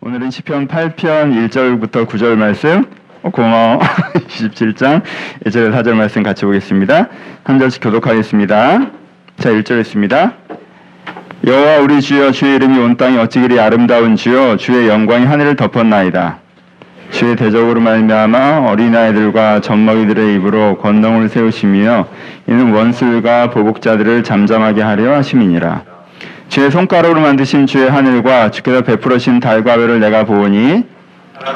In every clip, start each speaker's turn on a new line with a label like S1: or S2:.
S1: 오늘은 시편 8편 1절부터 9절 말씀 어, 고마워 27장 1절에 4절 말씀 같이 보겠습니다. 한 절씩 교독하겠습니다. 자 1절 있습니다. 여호와 우리 주여 주의 이름이 온 땅이 어찌 그리 아름다운 주여 주의 영광이 하늘을 덮었나이다. 주의 대적으로 말미암아 어린아이들과 젖먹이들의 입으로 권능을 세우시며 이는 원술과 보복자들을 잠잠하게 하려 하심이니라. 주의 손가락으로 만드신 주의 하늘과 주께서 베풀으신 달과 별을 내가 보오니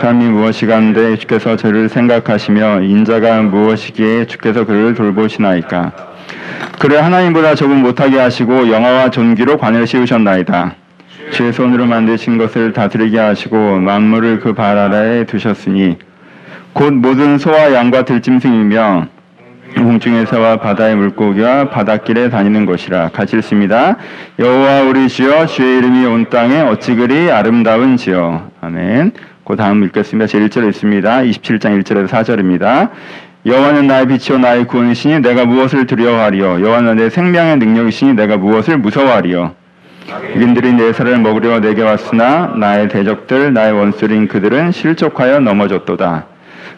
S1: 감이 무엇이간데 주께서 저를 생각하시며 인자가 무엇이기에 주께서 그를 돌보시나이까? 그를 하나님보다 조금 못하게 하시고 영화와 존귀로 관을 씌우셨나이다. 주의 손으로 만드신 것을 다스리게 하시고 만물을 그 발 아래에 두셨으니 곧 모든 소와 양과 들짐승이며 공중의 새와 바다의 물고기와 바닷길에 다니는 것이라 같이 읽습니다. 여호와 우리 주여 주의 이름이 온 땅에 어찌 그리 아름다운지요. 아멘. 그 다음 읽겠습니다. 제 1절 읽습니다. 27장 1절에서 4절입니다. 여호와는 나의 빛이요 나의 구원이시니 내가 무엇을 두려워하리요 여호와는 내 생명의 능력이시니 내가 무엇을 무서워하리요 이인들이 내 살을 먹으려 내게 왔으나 나의 대적들 나의 원수인 그들은 실족하여 넘어졌도다.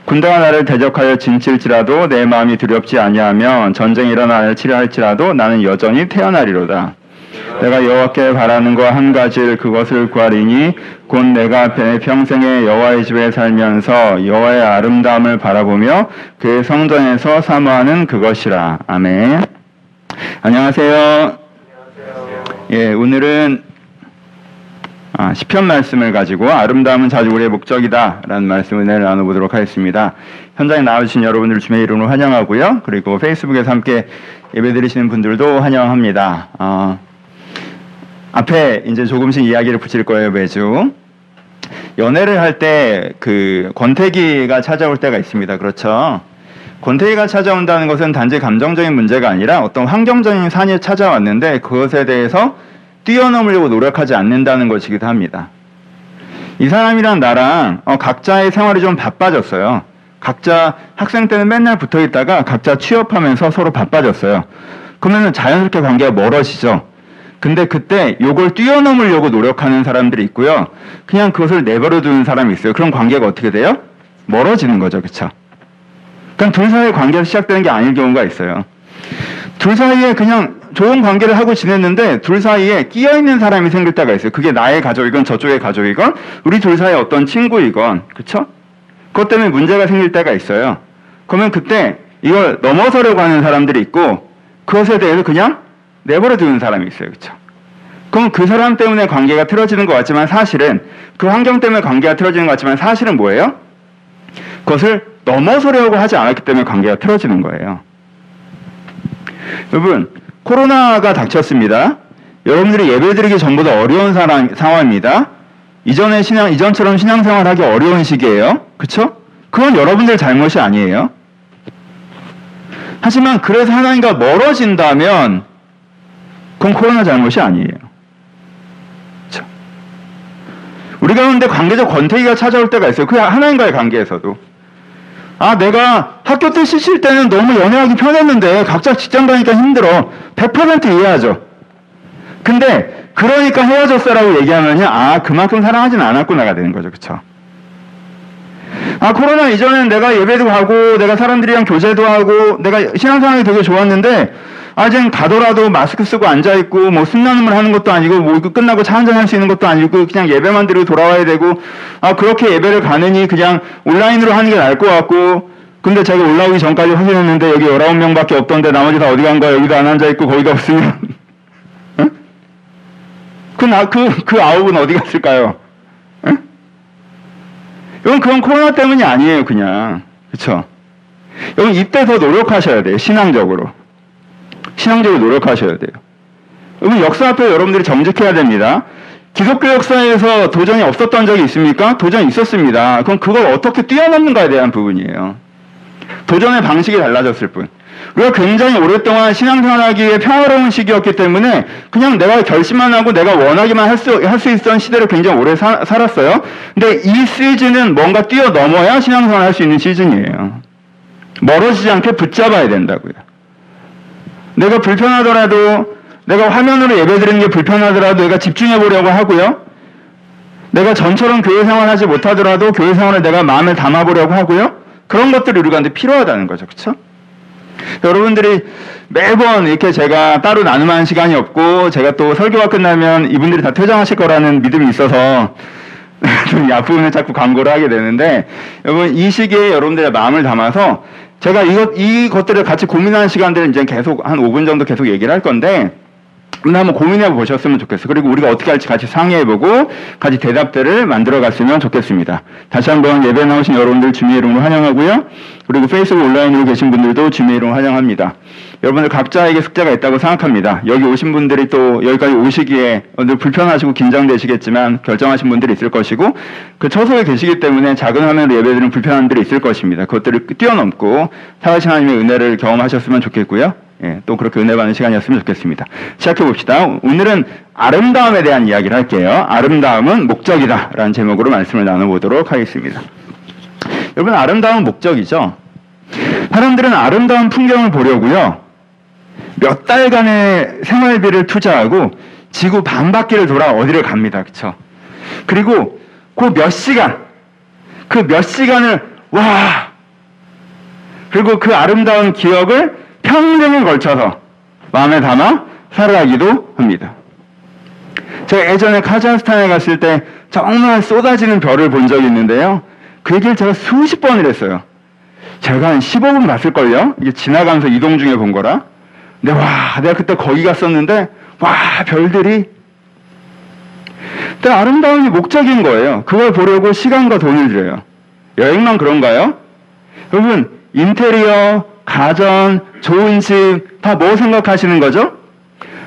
S1: 군대가 나를 대적하여 진칠지라도 내 마음이 두렵지 아니하면 전쟁이 일어나 치료할지라도 나는 여전히 태어나리로다. 내가 여호와께 바라는 거한 가지를 그것을 구하리니 곧 내가 평생에 여호와의 집에 살면서 여호와의 아름다움을 바라보며 그의 성전에서 사모하는 그것이라. 아멘. 안녕하세요. 예, 오늘은 아, 시편 말씀을 가지고 아름다움은 자주 우리의 목적이다라는 말씀을 나눠보도록 하겠습니다. 현장에 나와주신 여러분들 주의 이름으로 환영하고요. 그리고 페이스북에서 함께 예배드리시는 분들도 환영합니다. 어, 앞에 이제 조금씩 이야기를 붙일 거예요 매주. 연애를 할 때 그 권태기가 찾아올 때가 있습니다. 그렇죠? 권태기가 찾아온다는 것은 단지 감정적인 문제가 아니라 어떤 환경적인 산이 찾아왔는데 그것에 대해서 뛰어넘으려고 노력하지 않는다는 것이기도 합니다. 이 사람이랑 나랑 어, 각자의 생활이 좀 바빠졌어요. 각자 학생 때는 맨날 붙어 있다가 각자 취업하면서 서로 바빠졌어요. 그러면 자연스럽게 관계가 멀어지죠. 근데 그때 요걸 뛰어넘으려고 노력하는 사람들이 있고요. 그냥 그것을 내버려 두는 사람이 있어요. 그런 관계가 어떻게 돼요? 멀어지는 거죠. 그쵸? 그냥 둘 사이의 관계에서 시작되는 게 아닐 경우가 있어요. 둘 사이에 그냥 좋은 관계를 하고 지냈는데 둘 사이에 끼어 있는 사람이 생길 때가 있어요. 그게 나의 가족이건 저쪽의 가족이건 우리 둘 사이에 어떤 친구이건 그쵸? 그것 때문에 문제가 생길 때가 있어요. 그러면 그때 이걸 넘어서려고 하는 사람들이 있고 그것에 대해서 그냥 내버려 두는 사람이 있어요. 그쵸? 그럼 그 사람 때문에 관계가 틀어지는 것 같지만 사실은 그 환경 때문에 관계가 틀어지는 것 같지만 사실은 뭐예요? 그것을 넘어서려고 하지 않았기 때문에 관계가 틀어지는 거예요. 여러분, 코로나가 닥쳤습니다. 여러분들이 예배드리기 전보다 어려운 상황, 상황입니다. 이전에 신앙, 이전처럼 신앙생활 하기 어려운 시기예요. 그쵸? 그건 여러분들 잘못이 아니에요. 하지만 그래서 하나님과 멀어진다면 그건 코로나 잘못이 아니에요. 그쵸? 우리 가운데 관계적 권태기가 찾아올 때가 있어요. 그 하나님과의 관계에서도. 아, 내가 학교 때 시실 때는 너무 연애하기 편했는데 각자 직장 가니까 힘들어. 100% 이해하죠. 근데 그러니까 헤어졌어라고 얘기하면요. 아, 그만큼 사랑하진 않았구나가 되는 거죠. 그쵸? 아, 코로나 이전에는 내가 예배도 가고, 내가 사람들이랑 교제도 하고, 내가 신앙생활이 되게 좋았는데, 아, 이젠 가더라도 마스크 쓰고 앉아 있고, 뭐, 숨나눔을 하는 것도 아니고, 뭐, 끝나고 차 한잔 할 수 있는 것도 아니고, 그냥 예배만 드리고 돌아와야 되고, 아, 그렇게 예배를 가느니 그냥 온라인으로 하는 게 나을 것 같고, 근데 제가 올라오기 전까지 확인했는데, 여기 19명밖에 없던데, 나머지 다 어디 간 거야? 여기도 안 앉아 있고, 거기도 없으면. 응? 그, 나, 그, 그 아홉은 어디 갔을까요? 응? 이건 그건 코로나 때문이 아니에요, 그냥. 그쵸? 여러분, 이때 더 노력하셔야 돼요, 신앙적으로. 신앙적으로 노력하셔야 돼요. 여러분 역사 앞에 여러분들이 정직해야 됩니다. 기독교 역사에서 도전이 없었던 적이 있습니까? 도전이 있었습니다. 그럼 그걸 어떻게 뛰어넘는가에 대한 부분이에요. 도전의 방식이 달라졌을 뿐. 우리가 굉장히 오랫동안 신앙생활하기에 평화로운 시기였기 때문에 그냥 내가 결심만 하고 내가 원하기만 할 수, 할 수 있던 시대를 굉장히 오래 사, 살았어요. 근데 이 시즌은 뭔가 뛰어넘어야 신앙생활 할 수 있는 시즌이에요. 멀어지지 않게 붙잡아야 된다고요. 내가 불편하더라도 내가 화면으로 예배 드리는 게 불편하더라도 내가 집중해 보려고 하고요. 내가 전처럼 교회 생활하지 못하더라도 교회 생활을 내가 마음에 담아 보려고 하고요. 그런 것들이 우리한테 필요하다는 거죠. 그렇죠? 여러분들이 매번 이렇게 제가 따로 나눔하는 시간이 없고 제가 또 설교가 끝나면 이분들이 다 퇴장하실 거라는 믿음이 있어서 이 앞부분에 자꾸 광고를 하게 되는데 여러분 이 시기에 여러분들의 마음을 담아서 제가 이것 이것들을 같이 고민하는 시간들은 이제 계속 한 5분 정도 계속 얘기를 할 건데 오늘 한번 고민해 보셨으면 좋겠어요. 그리고 우리가 어떻게 할지 같이 상의해 보고 같이 대답들을 만들어 갔으면 좋겠습니다. 다시 한번 예배 나오신 여러분들 주님의 이름으로 환영하고요. 그리고 페이스북 온라인으로 계신 분들도 주님의 이름으로 환영합니다. 여러분들 각자에게 숙제가 있다고 생각합니다. 여기 오신 분들이 또 여기까지 오시기에 오늘 불편하시고 긴장되시겠지만 결정하신 분들이 있을 것이고 그 처소에 계시기 때문에 작은 화면으로 예배드리는 불편한 분들이 있을 것입니다. 그것들을 뛰어넘고 살아신 하나님의 은혜를 경험하셨으면 좋겠고요. 예, 또 그렇게 은혜 받는 시간이었으면 좋겠습니다. 시작해 봅시다. 오늘은 아름다움에 대한 이야기를 할게요. 아름다움은 목적이다. 라는 제목으로 말씀을 나눠보도록 하겠습니다. 여러분, 아름다움은 목적이죠. 사람들은 아름다운 풍경을 보려고요. 몇 달간의 생활비를 투자하고 지구 반 바퀴를 돌아 어디를 갑니다. 그쵸? 그리고 그 몇 시간, 그 몇 시간을, 와! 그리고 그 아름다운 기억을 평생을 걸쳐서 마음에 담아 살아가기도 합니다. 제가 예전에 카자흐스탄에 갔을 때 정말 쏟아지는 별을 본 적이 있는데요. 그 얘기를 제가 수십 번을 했어요. 제가 한 15분 봤을걸요? 이게 지나가면서 이동 중에 본 거라. 근데 와, 내가 그때 거기 갔었는데, 와, 별들이. 근데 아름다움이 목적인 거예요. 그걸 보려고 시간과 돈을 들여요. 여행만 그런가요? 여러분, 인테리어, 가전, 좋은 집, 다 뭐 생각하시는 거죠?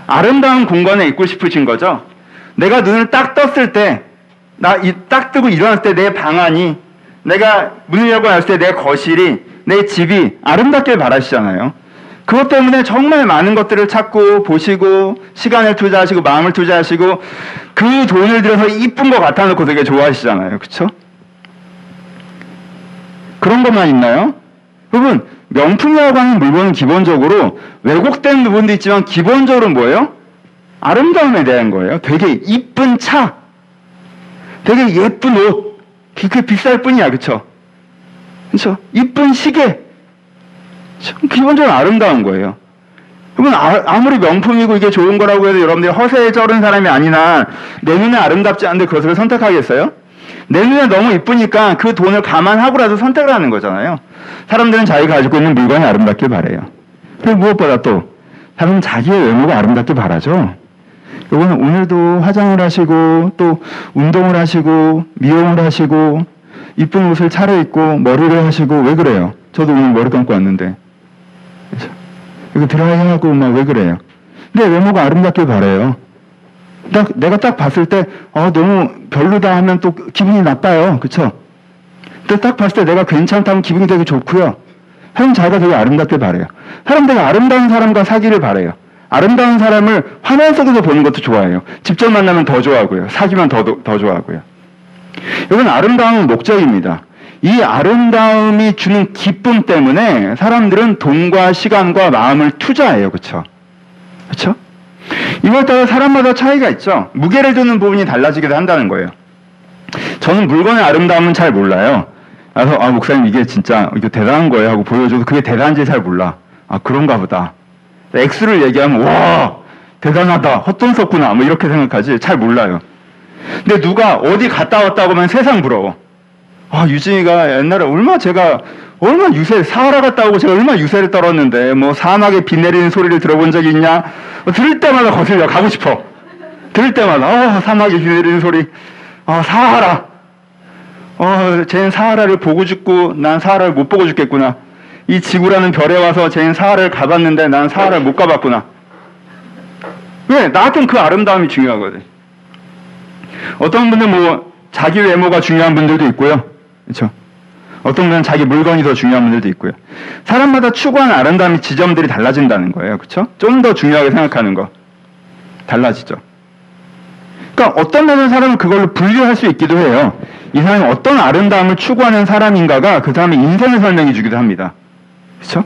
S1: 아름다운 공간에 있고 싶으신 거죠? 내가 눈을 딱 떴을 때, 나 딱 뜨고 일어났을 때 내 방안이, 내가 문을 열고 나왔을 때 내 거실이, 내 집이 아름답길 바라시잖아요. 그것 때문에 정말 많은 것들을 찾고 보시고 시간을 투자하시고 마음을 투자하시고 그 돈을 들여서 이쁜 거 갖다 놓고 되게 좋아하시잖아요. 그쵸? 그런 것만 있나요? 여러분, 명품이라고 하는 물건은 기본적으로 왜곡된 부분도 있지만 기본적으로 뭐예요? 아름다움에 대한 거예요. 되게 이쁜 차, 되게 예쁜 옷, 그게 비쌀 뿐이야, 그쵸? 그쵸? 이쁜 시계, 기본적으로 아름다운 거예요. 그러면 아, 무리 명품이고 이게 좋은 거라고 해도 여러분들이 허세에 쩔은 사람이 아니나 내 눈에 아름답지 않은데 그것을 선택하겠어요? 내 눈에 너무 이쁘니까 그 돈을 감안하고라도 선택을 하는 거잖아요. 사람들은 자기가 가지고 있는 물건이 아름답길 바래요. 그리고 무엇보다 또 사람은 자기의 외모가 아름답길 바라죠. 요거는 오늘도 화장을 하시고 또 운동을 하시고 미용을 하시고 이쁜 옷을 차려입고 머리를 하시고 왜 그래요? 저도 오늘 머리 감고 왔는데 이거 드라이하고 막 왜 그래요? 근데 외모가 아름답길 바래요. 딱 내가 딱 봤을 때 어, 너무 별로다 하면 또 기분이 나빠요. 그쵸? 근데 딱 봤을 때 내가 괜찮다면 기분이 되게 좋고요. 형 자기가 되게 아름답게 바래요. 사람들이 아름다운 사람과 사귀를 바래요. 아름다운 사람을 화면 속에서 보는 것도 좋아해요. 직접 만나면 더 좋아하고요. 사귀면 더, 더 좋아하고요. 이건 아름다움은 목적입니다. 이 아름다움이 주는 기쁨 때문에 사람들은 돈과 시간과 마음을 투자해요. 그쵸? 그쵸? 이걸 따라 사람마다 차이가 있죠. 무게를 두는 부분이 달라지기도 한다는 거예요. 저는 물건의 아름다움은 잘 몰라요. 그래서 아 목사님 이게 진짜 이거 대단한 거예요 하고 보여줘도 그게 대단한지 잘 몰라. 아 그런가 보다. 액수를 얘기하면 와 대단하다 헛돈 썼구나 뭐 이렇게 생각하지 잘 몰라요. 근데 누가 어디 갔다 왔다고 하면 세상 부러워. 아 유진이가 옛날에 얼마 제가 얼마 유세 사하라 갔다 오고 제가 얼마 유세를 떨었는데 뭐 사막에 비 내리는 소리를 들어본 적이 있냐? 어, 들을 때마다 거슬려 가고 싶어. 들을 때마다 어 사막에 비 내리는 소리. 어 사하라. 어 쟤는 사하라를 보고 죽고 난 사하라를 못 보고 죽겠구나. 이 지구라는 별에 와서 쟤는 사하라를 가봤는데 난 사하라를 못 가봤구나. 왜? 나한테는 그 아름다움이 중요하거든. 어떤 분들 뭐 자기 외모가 중요한 분들도 있고요. 그렇죠? 어떤 분은 자기 물건이 더 중요한 분들도 있고요. 사람마다 추구하는 아름다움의 지점들이 달라진다는 거예요. 그렇죠? 좀 더 중요하게 생각하는 거. 달라지죠. 그러니까 어떤 면은 사람은 그걸로 분류할 수 있기도 해요. 이 사람이 어떤 아름다움을 추구하는 사람인가가 그 사람의 인생을 설명해 주기도 합니다. 그렇죠?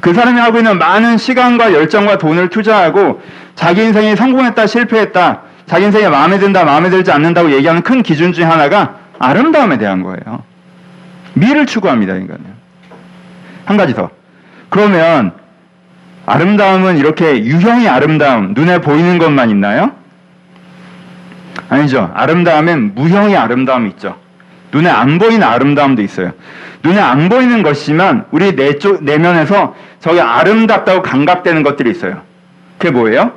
S1: 그 사람이 하고 있는 많은 시간과 열정과 돈을 투자하고 자기 인생이 성공했다 실패했다 자기 인생에 마음에 든다, 마음에 들지 않는다고 얘기하는 큰 기준 중에 하나가 아름다움에 대한 거예요. 미를 추구합니다, 인간은. 한 가지 더. 그러면 아름다움은 이렇게 유형의 아름다움, 눈에 보이는 것만 있나요? 아니죠. 아름다움엔 무형의 아름다움이 있죠. 눈에 안 보이는 아름다움도 있어요. 눈에 안 보이는 것이면 우리 내쪽, 내면에서 저게 아름답다고 감각되는 것들이 있어요. 그게 뭐예요?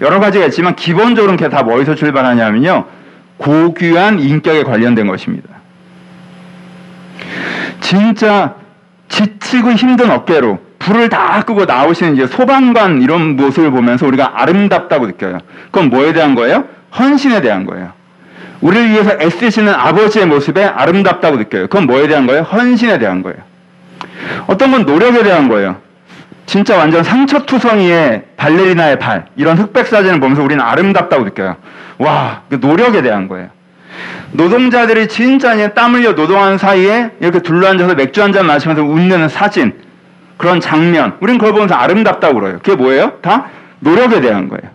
S1: 여러 가지가 있지만 기본적으로 그게 다 뭐에서 출발하냐면요. 고귀한 인격에 관련된 것입니다. 진짜 지치고 힘든 어깨로 불을 다 끄고 나오시는 이제 소방관 이런 모습을 보면서 우리가 아름답다고 느껴요. 그건 뭐에 대한 거예요? 헌신에 대한 거예요. 우리를 위해서 애쓰시는 아버지의 모습에 아름답다고 느껴요. 그건 뭐에 대한 거예요? 헌신에 대한 거예요. 어떤 건 노력에 대한 거예요. 진짜 완전 상처투성이의 발레리나의 발 이런 흑백 사진을 보면서 우리는 아름답다고 느껴요. 와, 그 노력에 대한 거예요. 노동자들이 진짜 땀 흘려 노동하는 사이에 이렇게 둘러앉아서 맥주 한 잔 마시면서 웃는 사진 그런 장면 우리는 그걸 보면서 아름답다고 그래요. 그게 뭐예요? 다 노력에 대한 거예요.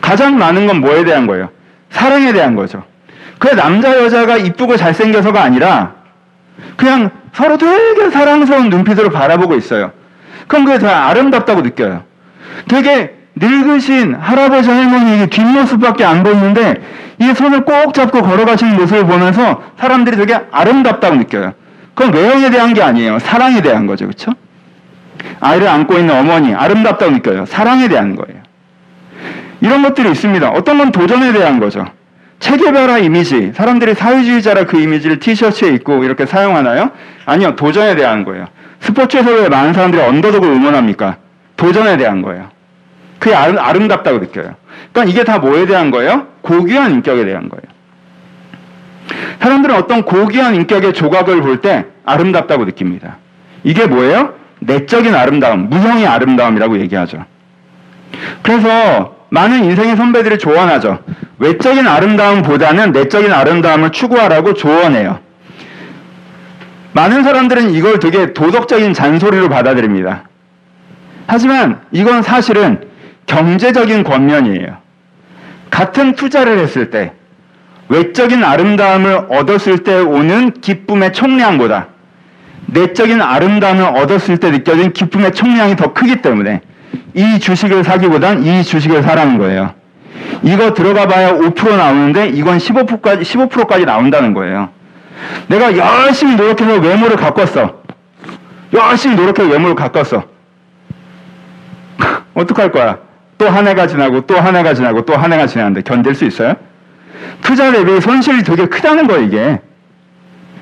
S1: 가장 많은 건 뭐에 대한 거예요? 사랑에 대한 거죠. 그 남자 여자가 이쁘고 잘생겨서가 아니라 그냥 서로 되게 사랑스러운 눈빛으로 바라보고 있어요. 그럼 그게 다 아름답다고 느껴요. 되게 늙으신 할아버지 할머니 뒷모습밖에 안 보이는데 이 손을 꼭 잡고 걸어가시는 모습을 보면서 사람들이 되게 아름답다고 느껴요. 그건 외형에 대한 게 아니에요. 사랑에 대한 거죠. 그렇죠? 아이를 안고 있는 어머니 아름답다고 느껴요. 사랑에 대한 거예요. 이런 것들이 있습니다. 어떤 건 도전에 대한 거죠. 체계별화 이미지, 사람들이 사회주의자라 그 이미지를 티셔츠에 입고 이렇게 사용하나요? 아니요, 도전에 대한 거예요. 스포츠에서 왜 많은 사람들이 언더독을 응원합니까? 도전에 대한 거예요. 그게 아름, 답다고 느껴요. 그러니까 이게 다 뭐에 대한 거예요? 고귀한 인격에 대한 거예요. 사람들은 어떤 고귀한 인격의 조각을 볼 때 아름답다고 느낍니다. 이게 뭐예요? 내적인 아름다움, 무형의 아름다움이라고 얘기하죠. 그래서 많은 인생의 선배들이 조언하죠. 외적인 아름다움보다는 내적인 아름다움을 추구하라고 조언해요. 많은 사람들은 이걸 되게 도덕적인 잔소리로 받아들입니다. 하지만 이건 사실은 경제적인 권면이에요. 같은 투자를 했을 때 외적인 아름다움을 얻었을 때 오는 기쁨의 총량보다 내적인 아름다움을 얻었을 때 느껴진 기쁨의 총량이 더 크기 때문에 이 주식을 사기보단 이 주식을 사라는 거예요. 이거 들어가 봐야 5% 나오는데 이건 15%까지, 15%까지 나온다는 거예요. 내가 열심히 노력해서 외모를 가꿨어. 열심히 노력해서 외모를 가꿨어. 어떡할 거야? 또 한 해가 지나고 또 한 해가 지나고 또 한 해가 지나는데 견딜 수 있어요? 투자 대비 손실이 되게 크다는 거예요, 이게.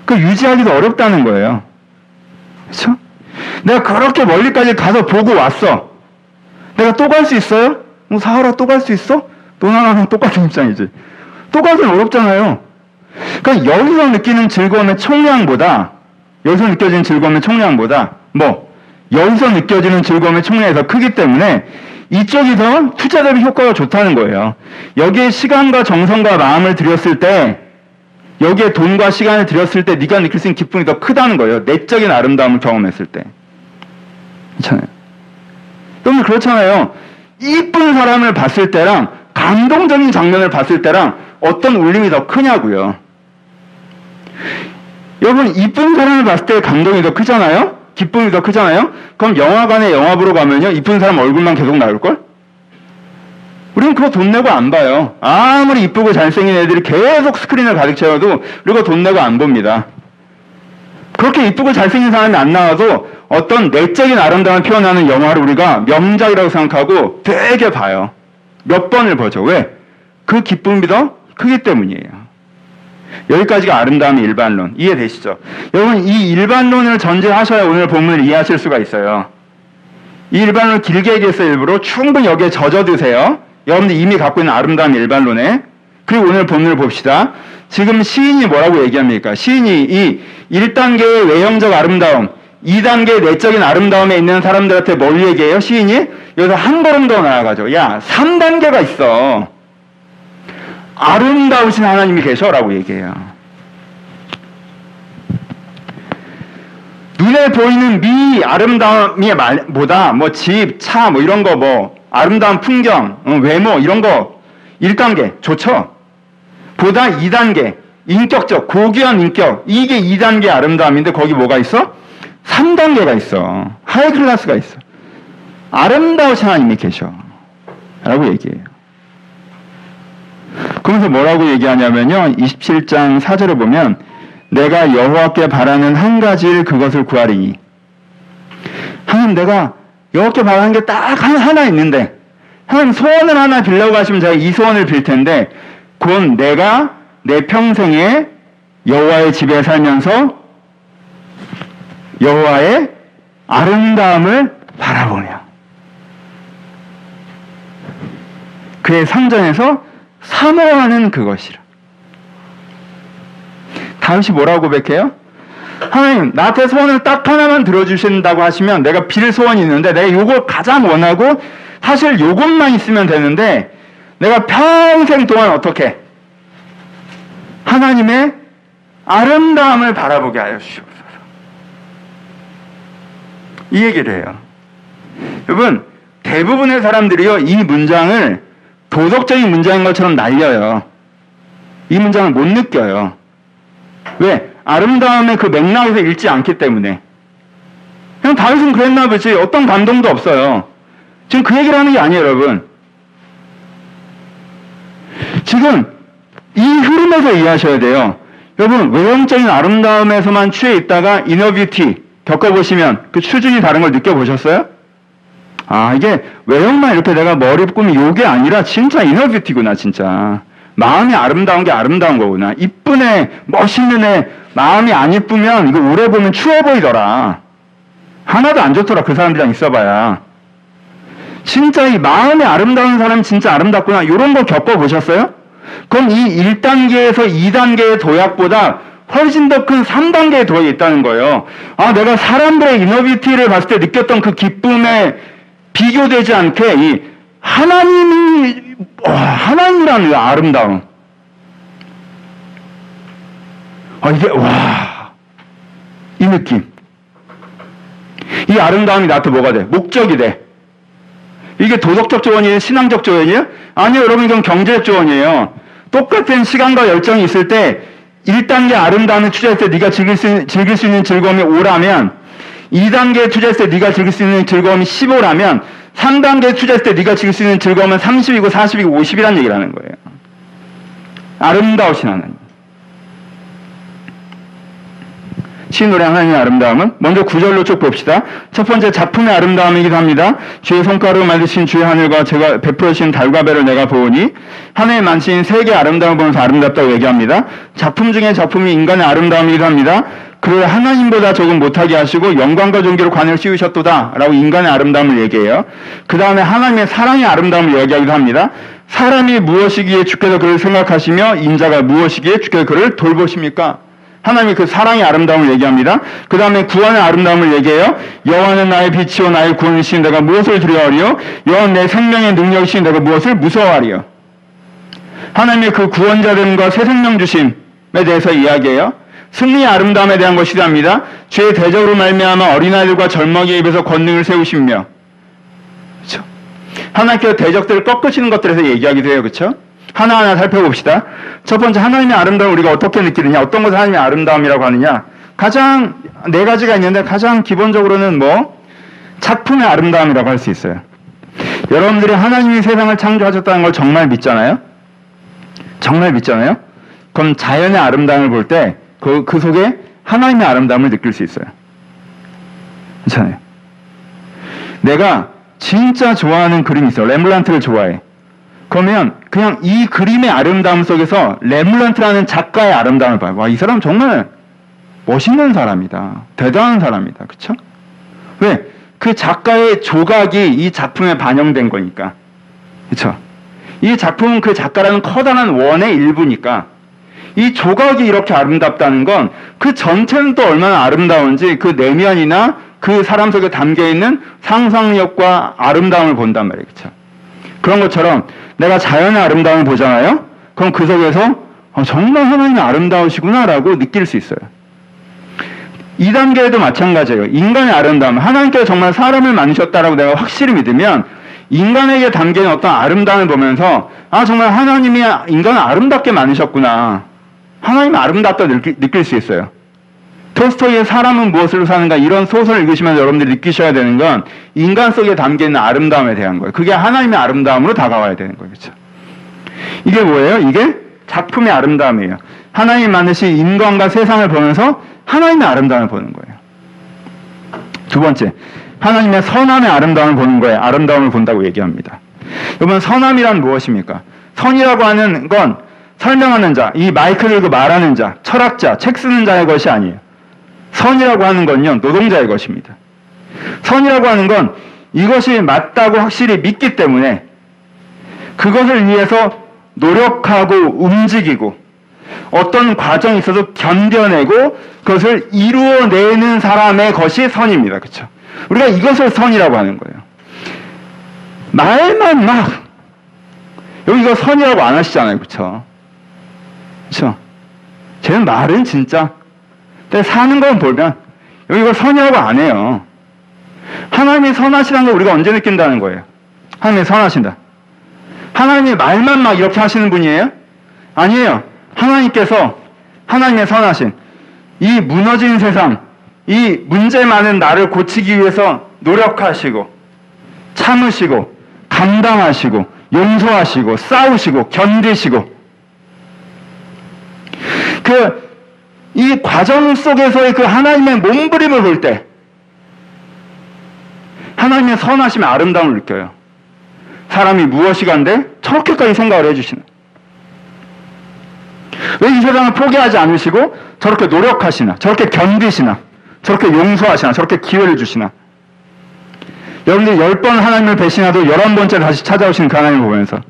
S1: 그 유지하기도 어렵다는 거예요. 그렇죠? 내가 그렇게 멀리까지 가서 보고 왔어. 내가 또 갈 수 있어요? 뭐 사하라 또 갈 수 있어? 또 나랑 똑같은 입장이지. 또 가긴 어렵잖아요. 그러니까 여기서 느끼는 즐거움의 총량보다 여기서 느껴지는 즐거움의 총량보다 뭐 여기서 느껴지는 즐거움의 총량이 더 크기 때문에 이쪽이 더 투자 대비 효과가 좋다는 거예요. 여기에 시간과 정성과 마음을 들였을 때 여기에 돈과 시간을 들였을 때 네가 느낄 수 있는 기쁨이 더 크다는 거예요. 내적인 아름다움을 경험했을 때. 그렇잖아요. 여러분 그렇잖아요. 이쁜 사람을 봤을 때랑 감동적인 장면을 봤을 때랑 어떤 울림이 더 크냐고요. 여러분 이쁜 사람을 봤을 때 감동이 더 크잖아요. 기쁨이 더 크잖아요. 그럼 영화관에 영화 보러 가면요 이쁜 사람 얼굴만 계속 나올 걸? 우리는 그거 돈 내고 안 봐요. 아무리 이쁘고 잘생긴 애들이 계속 스크린을 가득 채워도 우리가 돈 내고 안 봅니다. 그렇게 이쁘고 잘생긴 사람이 안 나와도 어떤 내적인 아름다움을 표현하는 영화를 우리가 명작이라고 생각하고 되게 봐요. 몇 번을 보죠. 왜? 그 기쁨이 더 크기 때문이에요. 여기까지가 아름다움의 일반론. 이해되시죠? 여러분, 이 일반론을 전제하셔야 오늘 본문을 이해하실 수가 있어요. 이 일반론을 길게 얘기했어요, 일부러. 충분히 여기에 젖어드세요. 여러분들 이미 갖고 있는 아름다움 일반론에. 그리고 오늘 본문을 봅시다. 지금 시인이 뭐라고 얘기합니까? 시인이 이 1단계의 외형적 아름다움, 2단계 내적인 아름다움에 있는 사람들한테 뭘 얘기해요? 시인이? 여기서 한 걸음 더 나아가죠. 야, 3단계가 있어. 아름다우신 하나님이 계셔라고 얘기해요. 눈에 보이는 미 아름다움이 보다 뭐 집, 차, 뭐 이런 거 뭐 아름다운 풍경, 어, 외모 이런 거 1단계 좋죠. 보다 2단계 인격적 고귀한 인격 이게 2단계 아름다움인데 거기 뭐가 있어? 3단계가 있어. 하이 클래스가 있어. 아름다우신 하나님이 계셔. 라고 얘기해요. 그러면서 뭐라고 얘기하냐면요. 27장 4절을 보면 내가 여호와께 바라는 한 가지를 그것을 구하리니 하나님 내가 여호와께 바라는 게 딱 하나 있는데 하나님 소원을 하나 빌려고 하시면 제가 이 소원을 빌 텐데 곧 내가 내 평생에 여호와의 집에 살면서 여호와의 아름다움을 바라보며 그의 상전에서 사모하는 그것이라. 다윗이 뭐라고 고백해요? 하나님 나한테 소원을 딱 하나만 들어주신다고 하시면 내가 빌 소원이 있는데 내가 이걸 가장 원하고 사실 요것만 있으면 되는데 내가 평생 동안 어떻게 하나님의 아름다움을 바라보게 하여 주시옵소서. 이 얘기를 해요. 여러분 대부분의 사람들이요 이 문장을 도덕적인 문장인 것처럼 날려요. 이 문장을 못 느껴요. 왜? 아름다움의 그 맥락에서 읽지 않기 때문에. 그냥 다윗은 그랬나 보지. 어떤 감동도 없어요. 지금 그 얘기를 하는 게 아니에요, 여러분. 지금 이 흐름에서 이해하셔야 돼요. 여러분, 외형적인 아름다움에서만 취해 있다가 이너뷰티 겪어보시면 그 수준이 다른 걸 느껴보셨어요? 아, 이게 외형만 이렇게 내가 머리 꾸미 요게 아니라 진짜 이너뷰티구나, 진짜. 마음이 아름다운 게 아름다운 거구나. 이쁜 애, 멋있는 애, 마음이 안 이쁘면 이거 오래 보면 추워 보이더라. 하나도 안 좋더라, 그 사람들이랑 있어봐야. 진짜 이 마음이 아름다운 사람이 진짜 아름답구나. 이런 거 겪어보셨어요? 그럼 이 1단계에서 2단계의 도약보다 훨씬 더 큰 3단계의 도약이 있다는 거예요. 아, 내가 사람들의 이너비티를 봤을 때 느꼈던 그 기쁨에 비교되지 않게 이 하나님이 와, 하나님이라는 아름다움. 아, 이게 와. 이 느낌. 이 아름다움이 나한테 뭐가 돼? 목적이 돼. 이게 도덕적 조언이에요? 신앙적 조언이에요? 아니요, 여러분, 이건 경제적 조언이에요. 똑같은 시간과 열정이 있을 때 1단계 아름다움을 투자할 때 네가 즐길 수, 즐길 수 있는 즐거움이 5라면 2단계 투자했을 때 네가 즐길 수 있는 즐거움이 15라면 3단계 투자했을 때 네가 즐길 수 있는 즐거움은 30이고 40이고 50이라는 얘기를 하는 거예요. 아름다우신 하나님. 신노래 하나님의 아름다움은 먼저 구절로 쭉 봅시다. 첫 번째 작품의 아름다움이기도 합니다. 주의 손가락으로 만드신 주의 하늘과 제가 베풀어 주신 달과 배를 내가 보으니 하늘의 만신 세계 아름다움을 보면서 아름답다고 얘기합니다. 작품 중에 작품이 인간의 아름다움이기도 합니다. 그를 하나님보다 조금 못하게 하시고 영광과 존귀로 관을 씌우셨도다 라고 인간의 아름다움을 얘기해요. 그 다음에 하나님의 사랑의 아름다움을 얘기하기도 합니다. 사람이 무엇이기에 주께서 그를 생각하시며 인자가 무엇이기에 주께서 그를 돌보십니까? 하나님이 그 사랑의 아름다움을 얘기합니다. 그 다음에 구원의 아름다움을 얘기해요. 여호와는 나의 빛이요 나의 구원이신 내가 무엇을 두려워하리요? 여호와는 내 생명의 능력이신 내가 무엇을 무서워하리요? 하나님의 그 구원자됨과 새 생명 주심에 대해서 이야기해요. 승리의 아름다움에 대한 것이라 합니다. 죄의 대적으로 말미암아 어린아이들과 젊은이의 입에서 권능을 세우시며 그렇죠? 하나님께서 대적들을 꺾으시는 것들에서 얘기하기도 해요. 그렇죠? 하나하나 살펴봅시다. 첫 번째 하나님의 아름다움 우리가 어떻게 느끼느냐 어떤 것을 하나님의 아름다움이라고 하느냐 가장 네 가지가 있는데 가장 기본적으로는 뭐 작품의 아름다움이라고 할 수 있어요. 여러분들이 하나님이 세상을 창조하셨다는 걸 정말 믿잖아요? 정말 믿잖아요? 그럼 자연의 아름다움을 볼 때 그, 그 속에 하나님의 아름다움을 느낄 수 있어요. 괜찮아요. 내가 진짜 좋아하는 그림이 있어. 렘브란트를 좋아해. 그러면 그냥 이 그림의 아름다움 속에서 렘브란트라는 작가의 아름다움을 봐요. 와, 이 사람 정말 멋있는 사람이다. 대단한 사람이다. 그쵸? 왜? 그 작가의 조각이 이 작품에 반영된 거니까. 그쵸? 이 작품은 그 작가라는 커다란 원의 일부니까 이 조각이 이렇게 아름답다는 건 그 전체는 또 얼마나 아름다운지 그 내면이나 그 사람 속에 담겨 있는 상상력과 아름다움을 본단 말이에요. 그쵸? 그런 것처럼 내가 자연의 아름다움을 보잖아요? 그럼 그 속에서 어, 정말 하나님이 아름다우시구나라고 느낄 수 있어요. 2단계에도 마찬가지예요. 인간의 아름다움. 하나님께서 정말 사람을 만드셨다라고 내가 확실히 믿으면 인간에게 담긴 어떤 아름다움을 보면서 아 정말 하나님이 인간을 아름답게 만드셨구나. 하나님이 아름답다 느낄, 느낄 수 있어요. 토스토이의 사람은 무엇으로 사는가 이런 소설을 읽으시면서 여러분들이 느끼셔야 되는 건 인간 속에 담겨 있는 아름다움에 대한 거예요. 그게 하나님의 아름다움으로 다가와야 되는 거예요. 그렇죠? 이게 뭐예요? 이게 작품의 아름다움이에요. 하나님 만드신 인간과 세상을 보면서 하나님의 아름다움을 보는 거예요. 두 번째, 하나님의 선함의 아름다움을 보는 거예요. 아름다움을 본다고 얘기합니다. 여러분, 선함이란 무엇입니까? 선이라고 하는 건 설명하는 자, 이 마이크를 들고 말하는 자, 철학자, 책 쓰는 자의 것이 아니에요. 선이라고 하는 건요, 노동자의 것입니다. 선이라고 하는 건 이것이 맞다고 확실히 믿기 때문에 그것을 위해서 노력하고 움직이고 어떤 과정이 있어도 견뎌내고 그것을 이루어내는 사람의 것이 선입니다. 그렇죠? 우리가 이것을 선이라고 하는 거예요. 말만 막 여기 이거 선이라고 안 하시잖아요. 그렇죠? 그렇죠? 쟤는 말은 진짜 근데 사는 건 보면 이거 선이라고 안 해요. 하나님이 선하시다는 걸 우리가 언제 느낀다는 거예요? 하나님이 선하신다. 하나님이 말만 막 이렇게 하시는 분이에요? 아니에요. 하나님께서 하나님의 선하신 이 무너진 세상, 이 문제 많은 나를 고치기 위해서 노력하시고 참으시고 감당하시고 용서하시고 싸우시고 견디시고 그 이 과정 속에서의 그 하나님의 몸부림을 볼 때 하나님의 선하심의 아름다움을 느껴요. 사람이 무엇이 간데 저렇게까지 생각을 해주시는. 왜 이 세상을 포기하지 않으시고 저렇게 노력하시나, 저렇게 견디시나, 저렇게 용서하시나, 저렇게 기회를 주시나. 여러분들 열 번 하나님을 배신하도 열한 번째 다시 찾아오시는 그 하나님을 보면서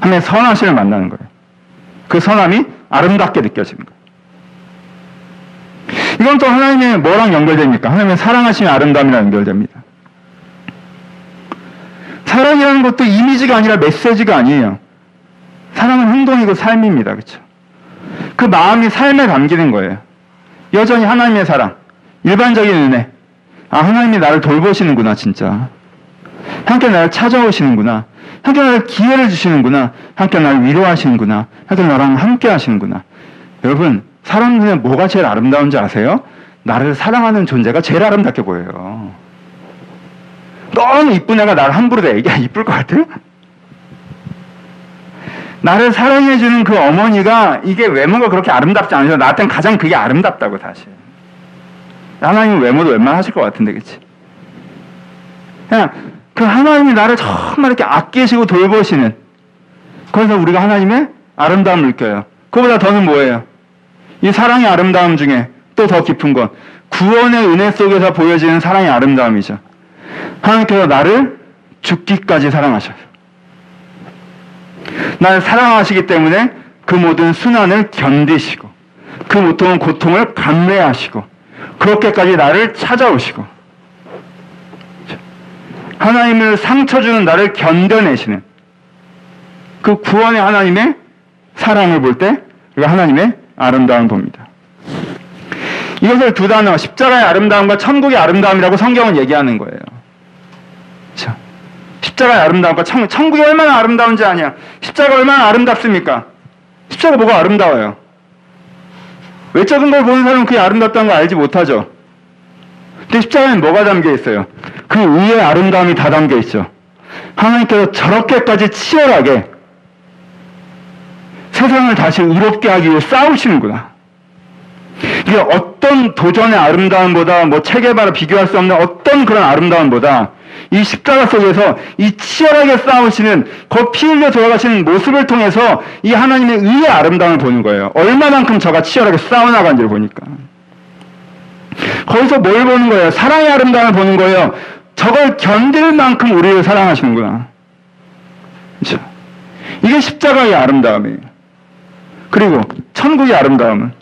S1: 하나님의 선하심을 만나는 거예요. 그 선함이 아름답게 느껴지는 거예요. 이건 또 하나님의 뭐랑 연결됩니까? 하나님의 사랑하심의 아름다움이랑 연결됩니다. 사랑이라는 것도 이미지가 아니라 메시지가 아니에요. 사랑은 행동이고 삶입니다. 그렇죠? 그 마음이 삶에 담기는 거예요. 여전히 하나님의 사랑, 일반적인 은혜. 아, 하나님이 나를 돌보시는구나, 진짜. 함께 나를 찾아오시는구나. 함께 나를 기회를 주시는구나. 함께 나를 위로하시는구나. 함께 나랑 함께 하시는구나. 여러분, 사람 눈에 뭐가 제일 아름다운지 아세요? 나를 사랑하는 존재가 제일 아름답게 보여요. 너무 이쁜 애가 나를 함부로 대. 이게 이쁠 것 같아요? 나를 사랑해주는 그 어머니가 이게 외모가 그렇게 아름답지 않으셔. 나한테는 가장 그게 아름답다고 사실. 하나님은 외모도 웬만하실 것 같은데, 그치? 그냥 그 하나님이 나를 정말 이렇게 아끼시고 돌보시는 그래서 우리가 하나님의 아름다움을 느껴요. 그보다 더는 뭐예요? 이 사랑의 아름다움 중에 또 더 깊은 건 구원의 은혜 속에서 보여지는 사랑의 아름다움이죠. 하나님께서 나를 죽기까지 사랑하셔요. 나를 사랑하시기 때문에 그 모든 순환을 견디시고 그 모든 고통을 감내하시고 그렇게까지 나를 찾아오시고 하나님을 상처 주는 나를 견뎌내시는 그 구원의 하나님의 사랑을 볼 때 우리가 하나님의 아름다움을 봅니다. 이것을 두 단어 십자가의 아름다움과 천국의 아름다움이라고 성경은 얘기하는 거예요. 그렇죠? 십자가의 아름다움과 천, 천국이 얼마나 아름다운지 아냐. 십자가 얼마나 아름답습니까? 십자가 뭐가 아름다워요? 외적인 걸 보는 사람은 그게 아름답다는 걸 알지 못하죠. 근데 십자가에는 뭐가 담겨 있어요? 그 위에 아름다움이 다 담겨 있죠. 하나님께서 저렇게까지 치열하게 세상을 다시 의롭게 하기 위해 싸우시는구나. 이게 어떤 도전의 아름다움보다 뭐 체계바로 비교할 수 없는 어떤 그런 아름다움보다 이 십자가 속에서 이 치열하게 싸우시는 그 피 흘려 돌아가시는 모습을 통해서 이 하나님의 의의 아름다움을 보는 거예요. 얼마만큼 저가 치열하게 싸워나간지를 보니까. 거기서 뭘 보는 거예요? 사랑의 아름다움을 보는 거예요. 저걸 견딜 만큼 우리를 사랑하시는구나. 그렇죠? 이게 십자가의 아름다움이에요. 그리고 천국의 아름다움은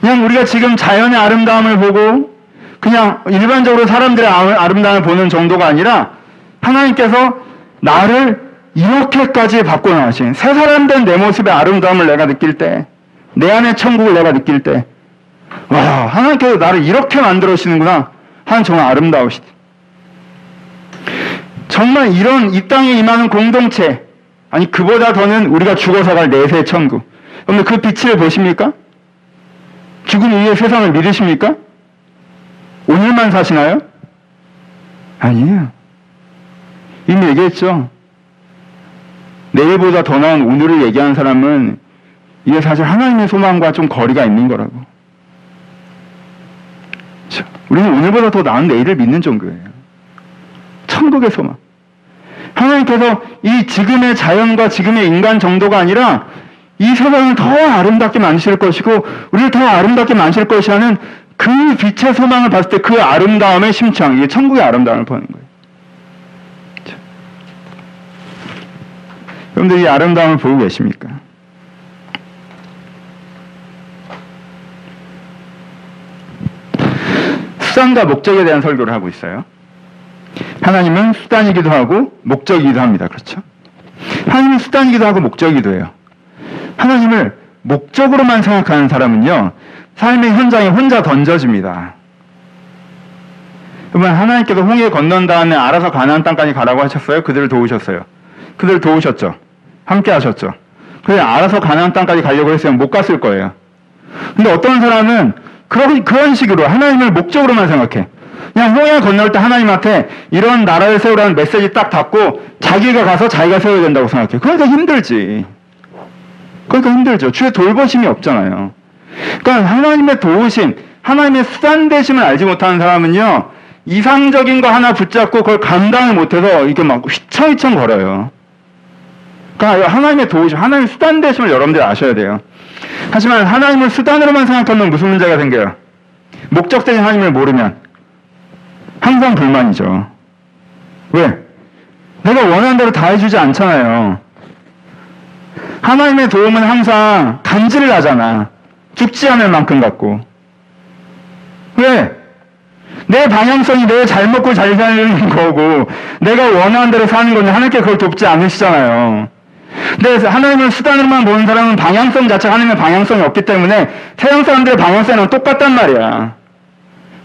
S1: 그냥 우리가 지금 자연의 아름다움을 보고 그냥 일반적으로 사람들의 아름다움을 보는 정도가 아니라 하나님께서 나를 이렇게까지 바꿔나가신 새 사람 된 내 모습의 아름다움을 내가 느낄 때, 내 안의 천국을 내가 느낄 때, 와, 하나님께서 나를 이렇게 만들어주시는구나. 하나님 정말 아름다우시다. 정말 이런 이 땅에 임하는 공동체, 아니 그보다 더는 우리가 죽어서 갈 내세 천국. 여러분 그 빛을 보십니까? 죽음 이후의 세상을 믿으십니까? 오늘만 사시나요? 아니에요. 이미 얘기했죠. 내일보다 더 나은 오늘을 얘기하는 사람은 이게 사실 하나님의 소망과 좀 거리가 있는 거라고. 자, 우리는 오늘보다 더 나은 내일을 믿는 정도예요. 천국의 소망. 하나님께서 이 지금의 자연과 지금의 인간 정도가 아니라 이 세상을 더 아름답게 만드실 것이고 우리를 더 아름답게 만드실 것이라는 그 빛의 소망을 봤을 때 그 아름다움의 심창, 이게 천국의 아름다움을 보는 거예요. 자. 여러분들 이 아름다움을 보고 계십니까? 수단과 목적에 대한 설교를 하고 있어요. 하나님은 수단이기도 하고 목적이기도 합니다. 그렇죠? 하나님은 수단이기도 하고 목적이기도 해요. 하나님을 목적으로만 생각하는 사람은요, 삶의 현장에 혼자 던져집니다. 그러면 하나님께서 홍해 건넌 다음에 알아서 가나안 땅까지 가라고 하셨어요? 그들을 도우셨어요. 그들을 도우셨죠. 함께 하셨죠. 그래 알아서 가나안 땅까지 가려고 했으면 못 갔을 거예요. 근데 어떤 사람은 그런 그런 식으로 하나님을 목적으로만 생각해. 그냥 홍해 건널 때 하나님한테 이런 나라를 세우라는 메시지 딱 받고 자기가 가서 자기가 세워야 된다고 생각해. 그러니까 힘들지. 그러니까 힘들죠. 주의 돌보심이 없잖아요. 그러니까 하나님의 도우심, 하나님의 수단 되심을 알지 못하는 사람은요, 이상적인 거 하나 붙잡고 그걸 감당을 못해서 이렇게 막 휘청휘청 거려요. 그러니까 하나님의 도우심, 하나님의 수단 되심을 여러분들이 아셔야 돼요. 하지만 하나님을 수단으로만 생각하면 무슨 문제가 생겨요? 목적 대신 하나님을 모르면 항상 불만이죠. 왜? 내가 원하는 대로 다 해주지 않잖아요. 하나님의 도움은 항상 간질을 하잖아. 죽지 않을 만큼 갖고. 왜? 내 방향성이 내 잘 먹고 잘 사는 거고, 내가 원하는 대로 사는 건데 하나님께 그걸 돕지 않으시잖아요. 근데 하나님을 수단으로만 보는 사람은 방향성 자체가 하나님의 방향성이 없기 때문에 세상 사람들의 방향성은 똑같단 말이야.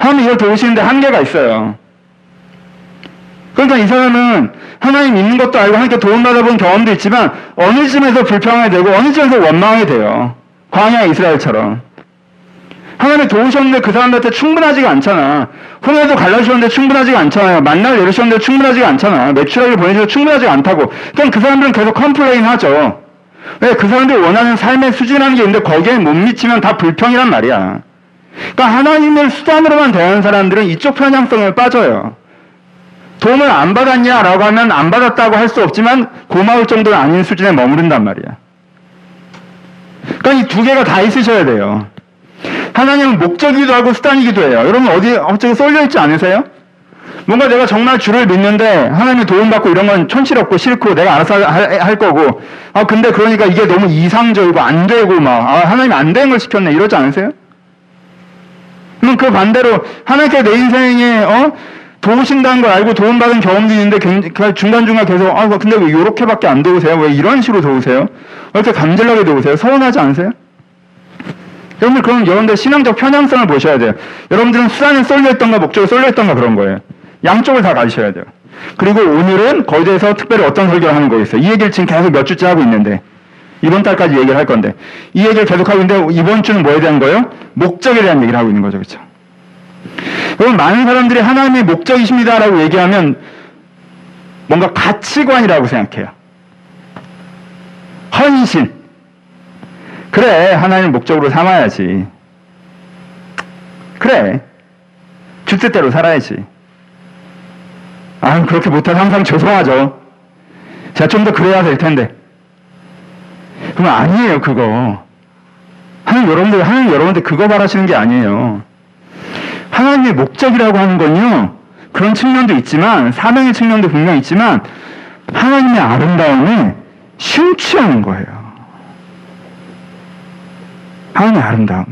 S1: 하나님 이걸 도우시는데 한계가 있어요. 그러니까 이 사람은 하나님 있는 것도 알고 하나님께 도움받아 본 경험도 있지만 어느 쯤에서 불평하게 되고 어느 쯤에서 원망하게 돼요. 광야 이스라엘처럼. 하나님이 도우셨는데 그 사람들한테 충분하지가 않잖아. 홍해도 갈라주셨는데 충분하지가 않잖아요. 만날 내리셨는데 충분하지가 않잖아. 메추라기 보내주셔도 충분하지가 않다고. 그럼 그 사람들은 계속 complain 하죠. 왜? 그 사람들이 원하는 삶의 수준이라는 게 있는데 거기에 못 미치면 다 불평이란 말이야. 그러니까 하나님을 수단으로만 대하는 사람들은 이쪽 편향성을 빠져요. 도움을 안 받았냐라고 하면 안 받았다고 할 수 없지만 고마울 정도는 아닌 수준에 머무른단 말이야. 그러니까 이 두 개가 다 있으셔야 돼요. 하나님은 목적이기도 하고 수단이기도 해요. 여러분 어디 어떻게 쏠려 있지 않으세요? 뭔가 내가 정말 주를 믿는데 하나님의 도움받고 이런 건 촌스럽고 싫고 내가 알아서 할, 할 거고 아 근데 그러니까 이게 너무 이상적이고 안 되고 막 아, 하나님이 안 되는 걸 시켰네 이러지 않으세요? 그럼 그 반대로 하나님께 내 인생에 어 도우신다는 걸 알고 도움받은 경험도 있는데 그 중간중간 계속 아 근데 왜 이렇게밖에 안 도우세요? 왜 이런 식으로 도우세요? 왜 이렇게 감질나게 도우세요? 서운하지 않으세요? 여러분들 그럼 여러분들 신앙적 편향성을 보셔야 돼요. 여러분들은 수단에 쏠려 있던가 목적에 쏠려 있던가 그런 거예요. 양쪽을 다 가지셔야 돼요. 그리고 오늘은 거기에 대해서 특별히 어떤 설교를 하는 거겠어요. 이 얘기를 지금 계속 몇 주째 하고 있는데 이번 달까지 얘기를 할 건데 이 얘기를 계속 하고 있는데 이번 주는 뭐에 대한 거예요? 목적에 대한 얘기를 하고 있는 거죠. 그렇죠? 여러분 많은 사람들이 하나님의 목적이십니다라고 얘기하면 뭔가 가치관이라고 생각해요. 헌신. 그래 하나님 목적으로 삼아야지. 그래 주 뜻대로 살아야지. 아 그렇게 못해서 항상 죄송하죠. 제가 좀 더 그래야 될 텐데. 그러면 아니에요 그거. 하나님 여러분들 하나님 여러분들 그거 바라시는 게 아니에요. 하나님의 목적이라고 하는 건요, 그런 측면도 있지만, 사명의 측면도 분명 있지만, 하나님의 아름다움에 심취하는 거예요. 하나님의 아름다움에.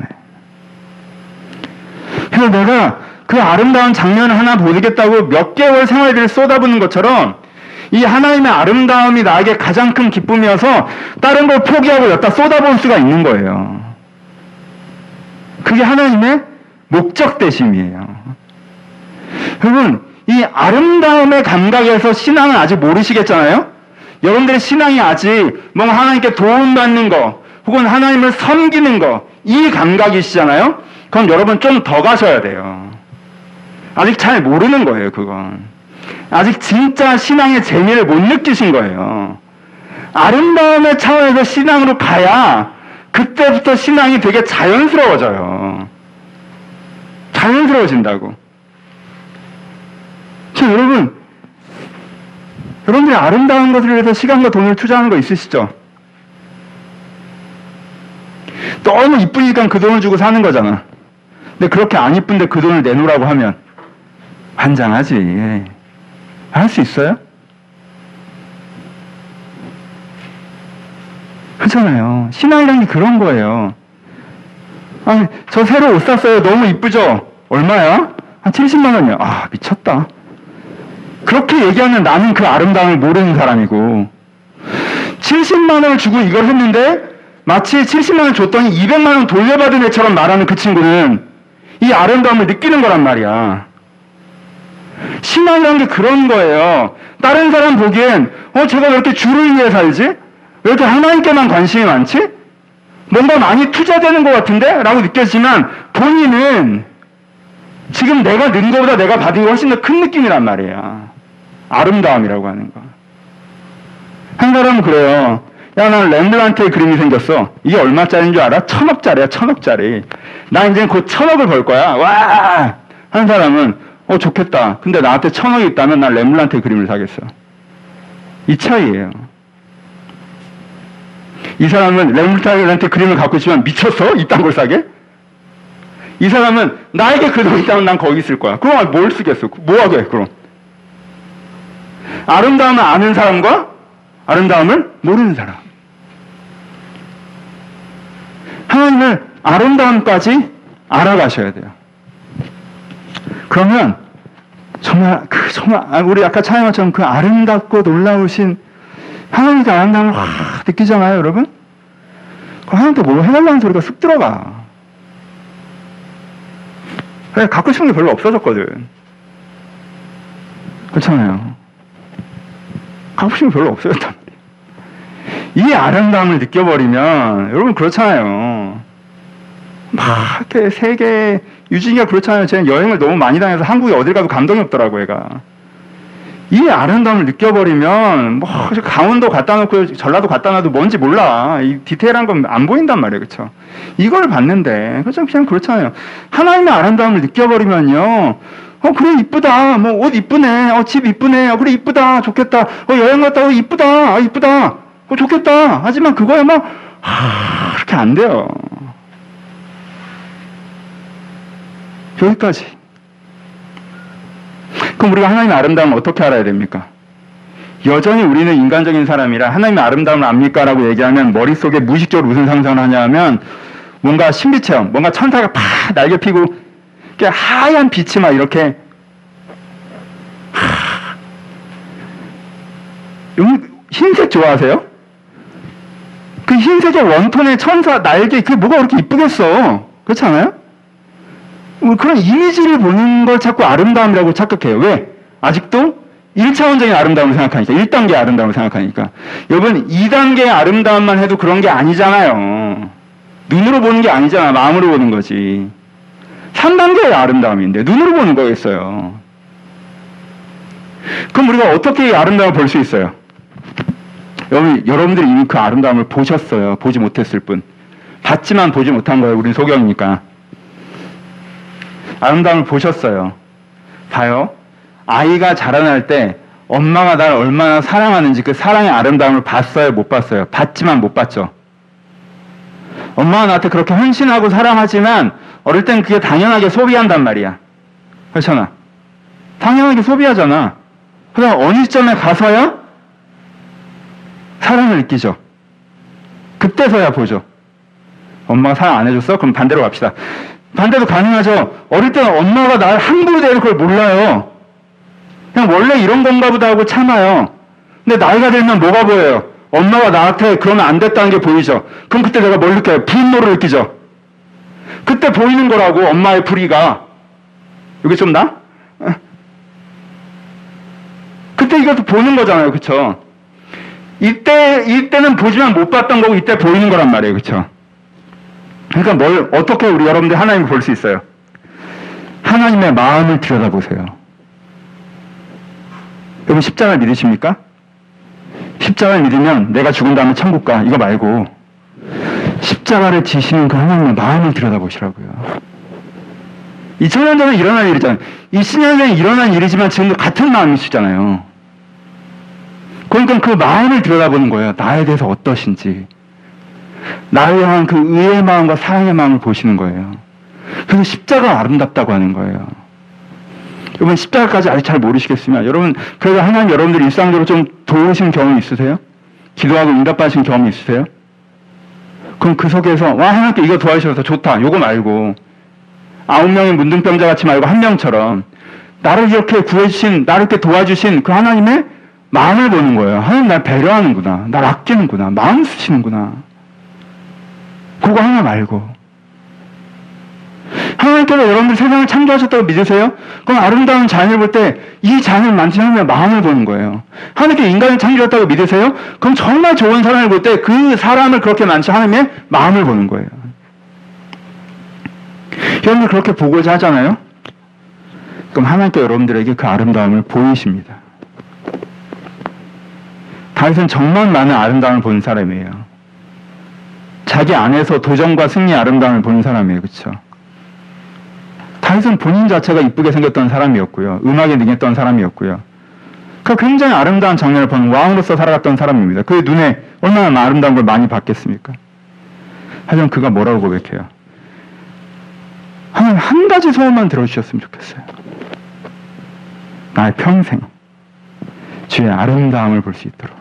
S1: 그래서 내가 그 아름다운 장면을 하나 보겠다고 몇 개월 생활비를 쏟아붓는 것처럼, 이 하나님의 아름다움이 나에게 가장 큰 기쁨이어서 다른 걸 포기하고 여기다 쏟아부을 수가 있는 거예요. 그게 하나님의 목적 대심이에요. 여러분, 이 아름다움의 감각에서 신앙은 아직 모르시겠잖아요? 여러분들의 신앙이 아직 뭔가 하나님께 도움받는 거, 혹은 하나님을 섬기는 거, 이 감각이시잖아요? 그럼 여러분 좀 더 가셔야 돼요. 아직 잘 모르는 거예요, 그건. 아직 진짜 신앙의 재미를 못 느끼신 거예요. 아름다움의 차원에서 신앙으로 가야 그때부터 신앙이 되게 자연스러워져요. 자연스러워진다고. 저 여러분, 여러분들이 아름다운 것을 위해서 시간과 돈을 투자하는 거 있으시죠? 너무 이쁘니까 그 돈을 주고 사는 거잖아. 근데 그렇게 안 이쁜데 그 돈을 내놓으라고 하면 환장하지. 할 수 있어요? 그렇잖아요. 게 그런 거예요. 아니, 저 새로 옷 샀어요. 너무 이쁘죠? 얼마야? 한 70만 원이요. 아, 미쳤다. 그렇게 얘기하면 나는 그 아름다움을 모르는 사람이고, 70만 원을 주고 이걸 했는데, 마치 70만 원 줬더니 200만 원 돌려받은 애처럼 말하는 그 친구는 이 아름다움을 느끼는 거란 말이야. 신앙이라는 게 그런 거예요. 다른 사람 보기엔, 어, 제가 왜 이렇게 주를 위해 살지? 왜 이렇게 하나님께만 관심이 많지? 뭔가 많이 투자되는 것 같은데? 라고 느껴지지만 본인은 지금 내가 는 것보다 내가 받은 게 훨씬 더 큰 느낌이란 말이야. 아름다움이라고 하는 거. 한 사람은 그래요. 야, 난 렘블란트의 그림이 생겼어. 이게 얼마짜리인 줄 알아? 천억짜리야, 천억짜리. 나 이제 곧 천억을 벌 거야. 와! 한 사람은, 어, 좋겠다. 근데 나한테 천억이 있다면 난 렘블란트의 그림을 사겠어. 이 차이예요. 이 사람은 렘블란트 그림을 갖고 있지만 미쳤어? 이딴 걸 사게? 이 사람은 나에게 그돈 있다면 난 거기 있을 거야. 그럼 뭘 쓰겠어? 뭐 하게, 그럼? 아름다움을 아는 사람과 아름다움을 모르는 사람. 하나님을 아름다움까지 알아가셔야 돼요. 그러면 정말 그 정말 아, 우리 아까 차영아처럼 그 아름답고 놀라우신 하나님의 아름다움을 확 느끼잖아요, 여러분. 그 하나님께 뭐 해달라는 소리가 쑥 들어가. 그래, 갖고 싶은 게 별로 없어졌거든. 그렇잖아요. 갖고 싶은 게 별로 없어졌단 말이에요. 이 아름다움을 느껴버리면, 여러분 그렇잖아요. 막, 이렇게 세계, 유진이가 그렇잖아요. 제가 여행을 너무 많이 다녀서 한국에 어딜 가도 감동이 없더라고, 얘가. 이 아름다움을 느껴버리면, 뭐, 강원도 갖다 놓고 전라도 갖다 놔도 뭔지 몰라. 이 디테일한 건 안 보인단 말이에요. 그쵸? 이걸 봤는데, 그죠? 그냥 그렇잖아요. 하나님의 아름다움을 느껴버리면요. 어, 그래, 이쁘다. 뭐, 옷 이쁘네. 어, 집 이쁘네. 어, 그래, 이쁘다. 좋겠다. 어, 여행 갔다, 어, 이쁘다. 아, 이쁘다. 어, 좋겠다. 하지만 그거야, 막, 하, 그렇게 안 돼요. 여기까지. 그럼 우리가 하나님의 아름다움을 어떻게 알아야 됩니까? 여전히 우리는 인간적인 사람이라 하나님의 아름다움을 압니까? 라고 얘기하면 머릿속에 무의식적으로 무슨 상상을 하냐면 뭔가 신비체험, 뭔가 천사가 팍 날개 피고 하얀 빛이 막 이렇게 흰색 좋아하세요? 그 흰색의 원톤의 천사 날개 그게 뭐가 그렇게 이쁘겠어 그렇지 않아요? 뭐 그런 이미지를 보는 걸 자꾸 아름다움이라고 착각해요 왜? 아직도 1차원적인 아름다움을 생각하니까 1단계의 아름다움을 생각하니까 여러분 2단계의 아름다움만 해도 그런 게 아니잖아요 눈으로 보는 게 아니잖아 마음으로 보는 거지 3단계의 아름다움인데 눈으로 보는 거겠어요. 그럼 우리가 어떻게 이 아름다움을 볼 수 있어요? 여러분, 여러분들이 이미 그 아름다움을 보셨어요. 보지 못했을 뿐. 봤지만 보지 못한 거예요. 우리는 소경이니까. 아름다움을 보셨어요. 봐요. 아이가 자라날 때 엄마가 날 얼마나 사랑하는지 그 사랑의 아름다움을 봤어요? 못 봤어요? 봤지만 못 봤죠. 엄마가 나한테 그렇게 헌신하고 사랑하지만 어릴 땐 그게 당연하게 소비한단 말이야. 그렇잖아. 당연하게 소비하잖아. 그럼 어느 시점에 가서야 사랑을 느끼죠. 그때서야 보죠. 엄마가 사랑 안 해줬어? 그럼 반대로 갑시다. 반대도 가능하죠. 어릴 때는 엄마가 날 함부로 대는 걸 몰라요. 그냥 원래 이런 건가 보다 하고 참아요. 근데 나이가 들면 뭐가 보여요? 엄마가 나한테 그러면 안 됐다는 게 보이죠. 그럼 그때 내가 뭘 느껴요? 분노를 느끼죠. 그때 보이는 거라고 엄마의 불의가. 이게 좀 나? 그때 이것도 보는 거잖아요. 그쵸? 이때, 이때는 보지만 못 봤던 거고 이때 보이는 거란 말이에요. 그쵸? 그러니까 뭘, 어떻게 우리 여러분들 하나님을 볼 수 있어요? 하나님의 마음을 들여다보세요. 여러분 십자가를 믿으십니까? 십자가를 믿으면 내가 죽은 다음에 천국 가. 이거 말고 십자가를 지시는 그 하나님의 마음을 들여다보시라고요. 2000년 전에 일어난 일이잖아요. 20년 전에 일어난 일이지만 지금도 같은 마음이시잖아요. 그러니까 그 마음을 들여다보는 거예요. 나에 대해서 어떠신지. 나를 향한 그 의의 마음과 사랑의 마음을 보시는 거예요. 그래서 십자가 아름답다고 하는 거예요. 여러분 십자가까지 아직 잘 모르시겠으면 여러분 그래도 하나님 여러분들 일상적으로 좀 도우신 경험 있으세요? 기도하고 응답받으신 경험 있으세요? 그럼 그 속에서 와 하나님께 이거 도와주셔서 좋다 요거 말고 아홉 명의 문둥병자 같이 말고 한 명처럼 나를 이렇게 구해주신 나를 이렇게 도와주신 그 하나님의 마음을 보는 거예요. 하나님 날 배려하는구나. 날 아끼는구나. 마음 쓰시는구나. 그거 하나 말고. 하나님께서 여러분들 세상을 창조하셨다고 믿으세요? 그럼 아름다운 자연을 볼 때이 자연을 만드신 하나님의 마음을 보는 거예요. 하나님께 인간을 창조했다고 믿으세요? 그럼 정말 좋은 사람을 볼 때 그 사람을 그렇게 만드신 하나님의 마음을 보는 거예요. 여러분들 그렇게 보고자 하잖아요? 그럼 하나님께 여러분들에게 그 아름다움을 보이십니다. 다윗은 정말 많은 아름다움을 본 사람이에요. 자기 안에서 도전과 승리의 아름다움을 본 사람이에요. 그렇죠? 다윗은 본인 자체가 이쁘게 생겼던 사람이었고요. 음악에 능했던 사람이었고요. 그 굉장히 아름다운 장면을 보는 왕으로서 살아갔던 사람입니다. 그의 눈에 얼마나 아름다운 걸 많이 봤겠습니까? 하지만 그가 뭐라고 고백해요? 하나님 한 가지 소원만 들어주셨으면 좋겠어요. 나의 평생 주의 아름다움을 볼 수 있도록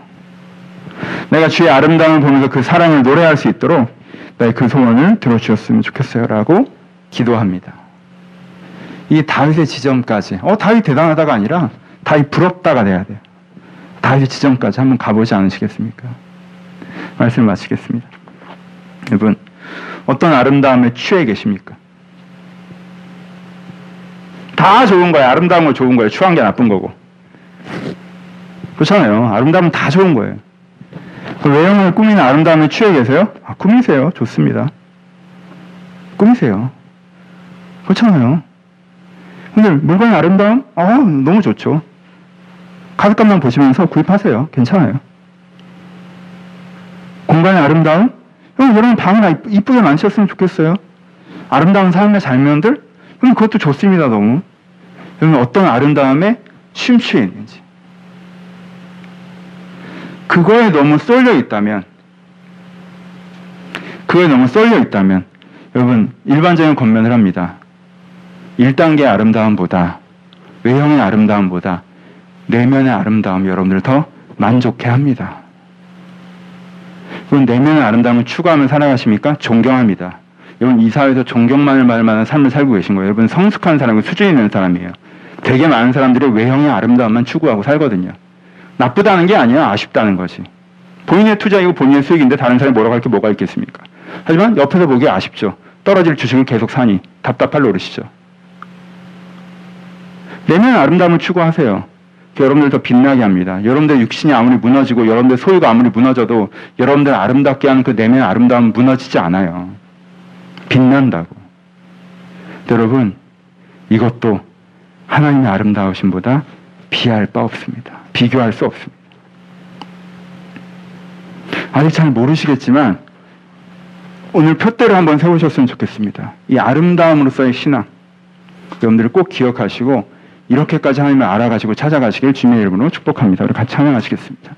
S1: 내가 주의 아름다움을 보면서 그 사랑을 노래할 수 있도록 나의 그 소원을 들어주셨으면 좋겠어요 라고 기도합니다. 이 다윗의 지점까지 어 다윗 대단하다가 아니라 다윗 부럽다가 돼야 돼요. 다윗의 지점까지 한번 가보지 않으시겠습니까? 말씀을 마치겠습니다. 여러분 어떤 아름다움에 취해 계십니까? 다 좋은 거예요. 아름다운 거 좋은 거예요. 추한 게 나쁜 거고. 그렇잖아요. 아름다움은 다 좋은 거예요. 그 외형을 꾸미는 아름다움에 취해 계세요? 아, 꾸미세요. 좋습니다. 꾸미세요. 그렇잖아요. 근데 물건의 아름다움? 아, 너무 좋죠. 가격값만 보시면서 구입하세요. 괜찮아요. 공간의 아름다움? 여러분 방을 이쁘게 만드셨으면 좋겠어요. 아름다운 삶의 장면들? 그럼 그것도 좋습니다. 너무. 여러분 어떤 아름다움에 심취해 있는지. 그거에 너무 쏠려 있다면, 그거에 너무 쏠려 있다면, 여러분, 일반적인 권면을 합니다. 1단계 아름다움보다, 외형의 아름다움보다, 내면의 아름다움이 여러분들을 더 만족해 합니다. 여러분, 내면의 아름다움을 추구하며 살아가십니까? 존경합니다. 여러분, 이 사회에서 존경만을 말 만한 삶을 살고 계신 거예요. 여러분, 성숙한 사람이고 수준 있는 사람이에요. 되게 많은 사람들이 외형의 아름다움만 추구하고 살거든요. 나쁘다는 게 아니야. 아쉽다는 거지. 본인의 투자이고 본인의 수익인데 다른 사람이 뭐라고 할 게 뭐가 있겠습니까? 하지만 옆에서 보기에 아쉽죠. 떨어질 주식을 계속 사니 답답할 노릇이죠. 내면 아름다움을 추구하세요. 여러분들 더 빛나게 합니다. 여러분들 육신이 아무리 무너지고 여러분들 소유가 아무리 무너져도 여러분들 아름답게 하는 그 내면 아름다움은 무너지지 않아요. 빛난다고. 여러분 이것도 하나님의 아름다우심보다 비할 바 없습니다. 비교할 수 없습니다. 아직 잘 모르시겠지만 오늘 표대로 한번 세우셨으면 좋겠습니다. 이 아름다움으로서의 신앙 여러분들을 꼭 기억하시고 이렇게까지 하나님을 알아가시고 찾아가시길 주님의 이름으로 축복합니다. 우리 같이 찬양하시겠습니다.